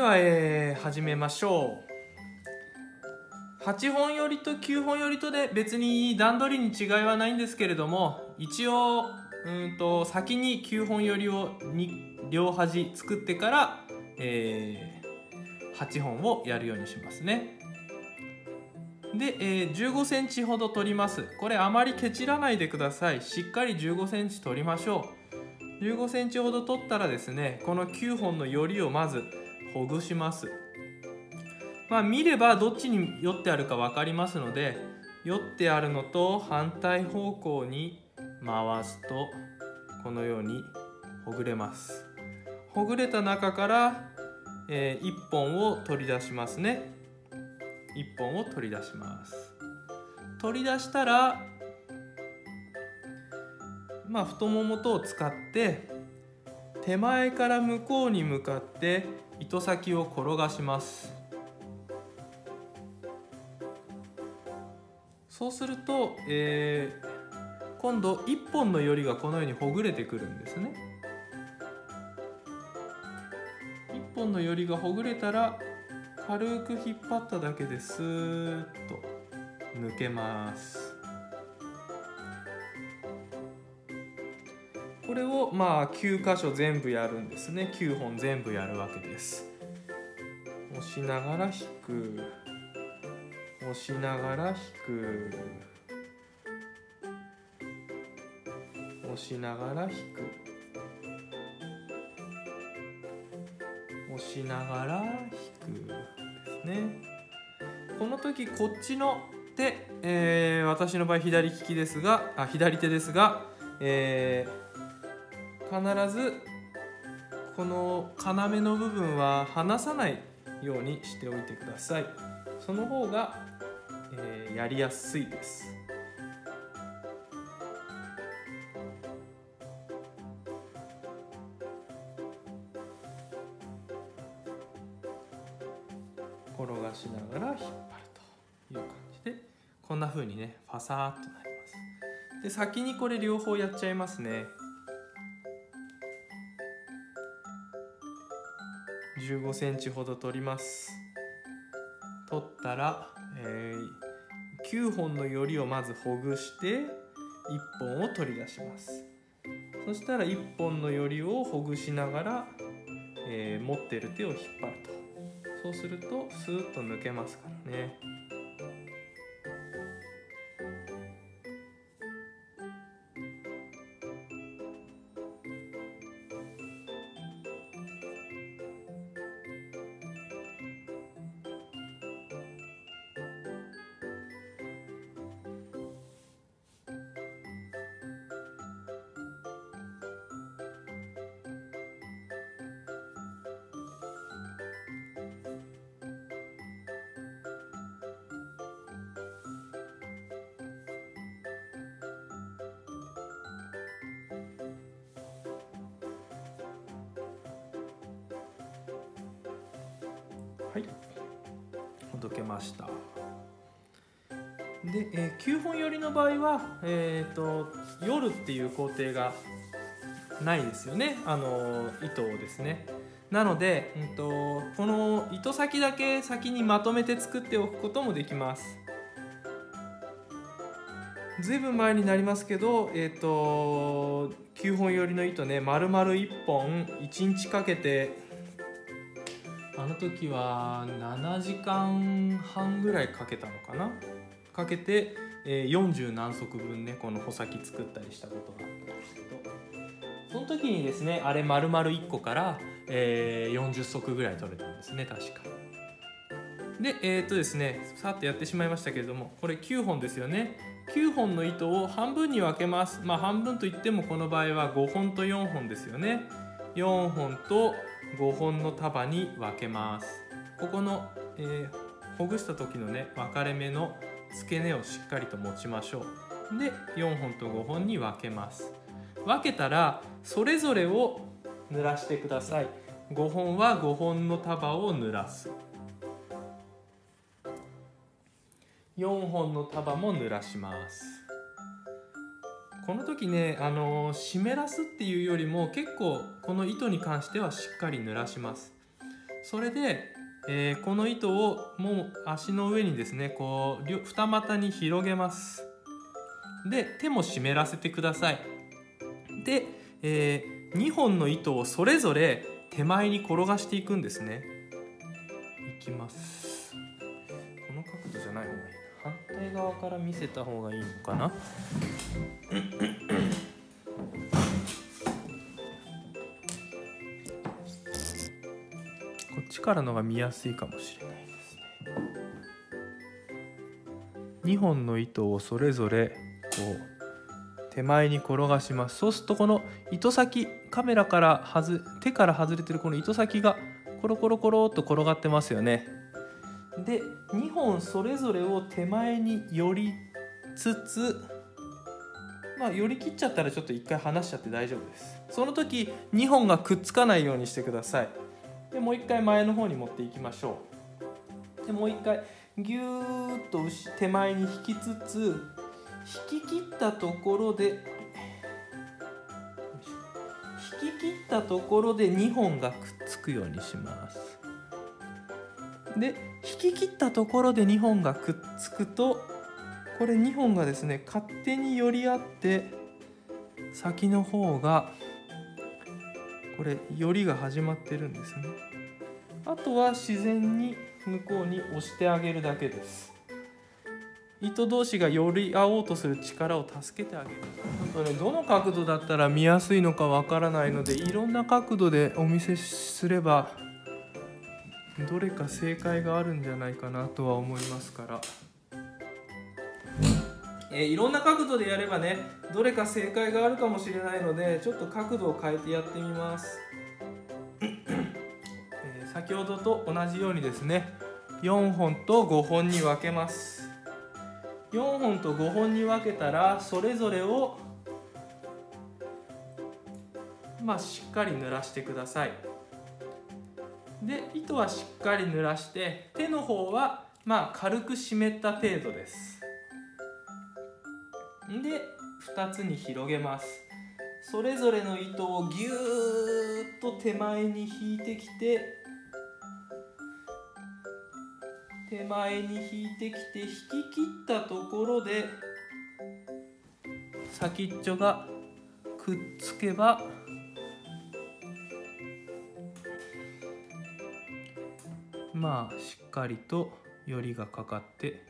では、えー、始めましょう。8本よりと9本よりとで別に段取りに違いはないんですけれども一応うんと先に9本よりをに両端作ってから、えー、8本をやるようにしますね。で、えー、15センチほど取ります。これあまりケチらないでください。しっかり15センチ取りましょう。15センチほど取ったらですねこの9本のよりをまずほぐします。まあ見ればどっちに寄ってあるか分かりますので寄ってあるのと反対方向に回すとこのようにほぐれます。ほぐれた中から、えー、1本を取り出しますね。1本を取り出します。取り出したらまあ太ももとを使って手前から向こうに向かって糸先を転がします。そうすると、えー、今度1本のよりがこのようにほぐれてくるんですね。1本のよりがほぐれたら軽く引っ張っただけでスーッと抜けます。これをまあ9箇所全部やるんですね。9本全部やるわけです。押しながら引く。押しながら引く。押しながら引く。押しながら引くですね。この時こっちの手、えー、私の場合左利きですがあ左手ですが、えー、必ずこの要の部分は離さないようにしておいてください。その方が、えー、やりやすいです。転がしながら引っ張るという感じでこんな風にねファサーっとなります。で先にこれ両方やっちゃいますね。15センチほど取ります。取ったら、えー、9本のよりをまずほぐして1本を取り出します。そしたら1本のよりをほぐしながら、えー、持ってる手を引っ張ると。そうするとスーッと抜けますからね。はい。ほどけました。で、えー、9本寄りの場合は、えーと、夜っていう工程がないですよね。あの糸をですね。なので、うんと、この糸先だけ先にまとめて作っておくこともできます。ずいぶん前になりますけど、えーと、と9本寄りの糸ね丸々1本1日かけてあの時は7時間半ぐらいかけたのかな？かけて、えー、40何足分ねこの穂先作ったりしたことがあったんですけど。その時にですねあれ丸々1個から、えー、40足ぐらい取れたんですね確か。でえー、っとですねさっとやってしまいましたけれどもこれ9本ですよね。9本の糸を半分に分けます。まあ半分といってもこの場合は5本と4本ですよね。4本と5本の束に分けます。ここの、えー、ほぐした時のね分かれ目の付け根をしっかりと持ちましょう。で4本と5本に分けます。分けたらそれぞれを濡らしてください。5本は5本の束を濡らす。4本の束も濡らします。この時ねあの湿らすっていうよりも結構この糸に関してはしっかり濡らします。それで、えーこの糸をもう足の上にですねこう二股に広げます。で手も湿らせてください。で、え2本の糸をそれぞれ手前に転がしていくんですね。いきます。側から見せた方がいいのかな？こっちからのが見やすいかもしれないですね。2本の糸をそれぞれこう手前に転がします。そうするとこの糸先カメラから外手から外れてるこの糸先がコロコロコロっと転がってますよね。で2本それぞれを手前に寄りつつまあ寄り切っちゃったらちょっと一回離しちゃって大丈夫です。その時2本がくっつかないようにしてください。でもう一回前の方に持っていきましょう。でもう一回ぎゅーっと手前に引きつつ引き切ったところで引き切ったところで2本がくっつくようにします。で引き切ったところで2本がくっつくとこれ2本がですね勝手に寄り合って先の方がこれ寄りが始まってるんですね。あとは自然に向こうに押してあげるだけです。糸同士が寄り合おうとする力を助けてあげる。ちょっとねどの角度だったら見やすいのかわからないのでいろんな角度でお見せすればどれか正解があるんじゃないかなとは思いますから、えーいろんな角度でやればねどれか正解があるかもしれないのでちょっと角度を変えてやってみます、えー先ほどと同じようにですね4本と5本に分けます。4本と5本に分けたらそれぞれをまあしっかり濡らしてくださいで糸はしっかり濡らして手の方はまあ軽く湿った程度です。で2つに広げます。それぞれの糸をぎゅーっと手前に引いてきて手前に引いてきて引き切ったところで先っちょがくっつけばまあしっかりとよりがかかって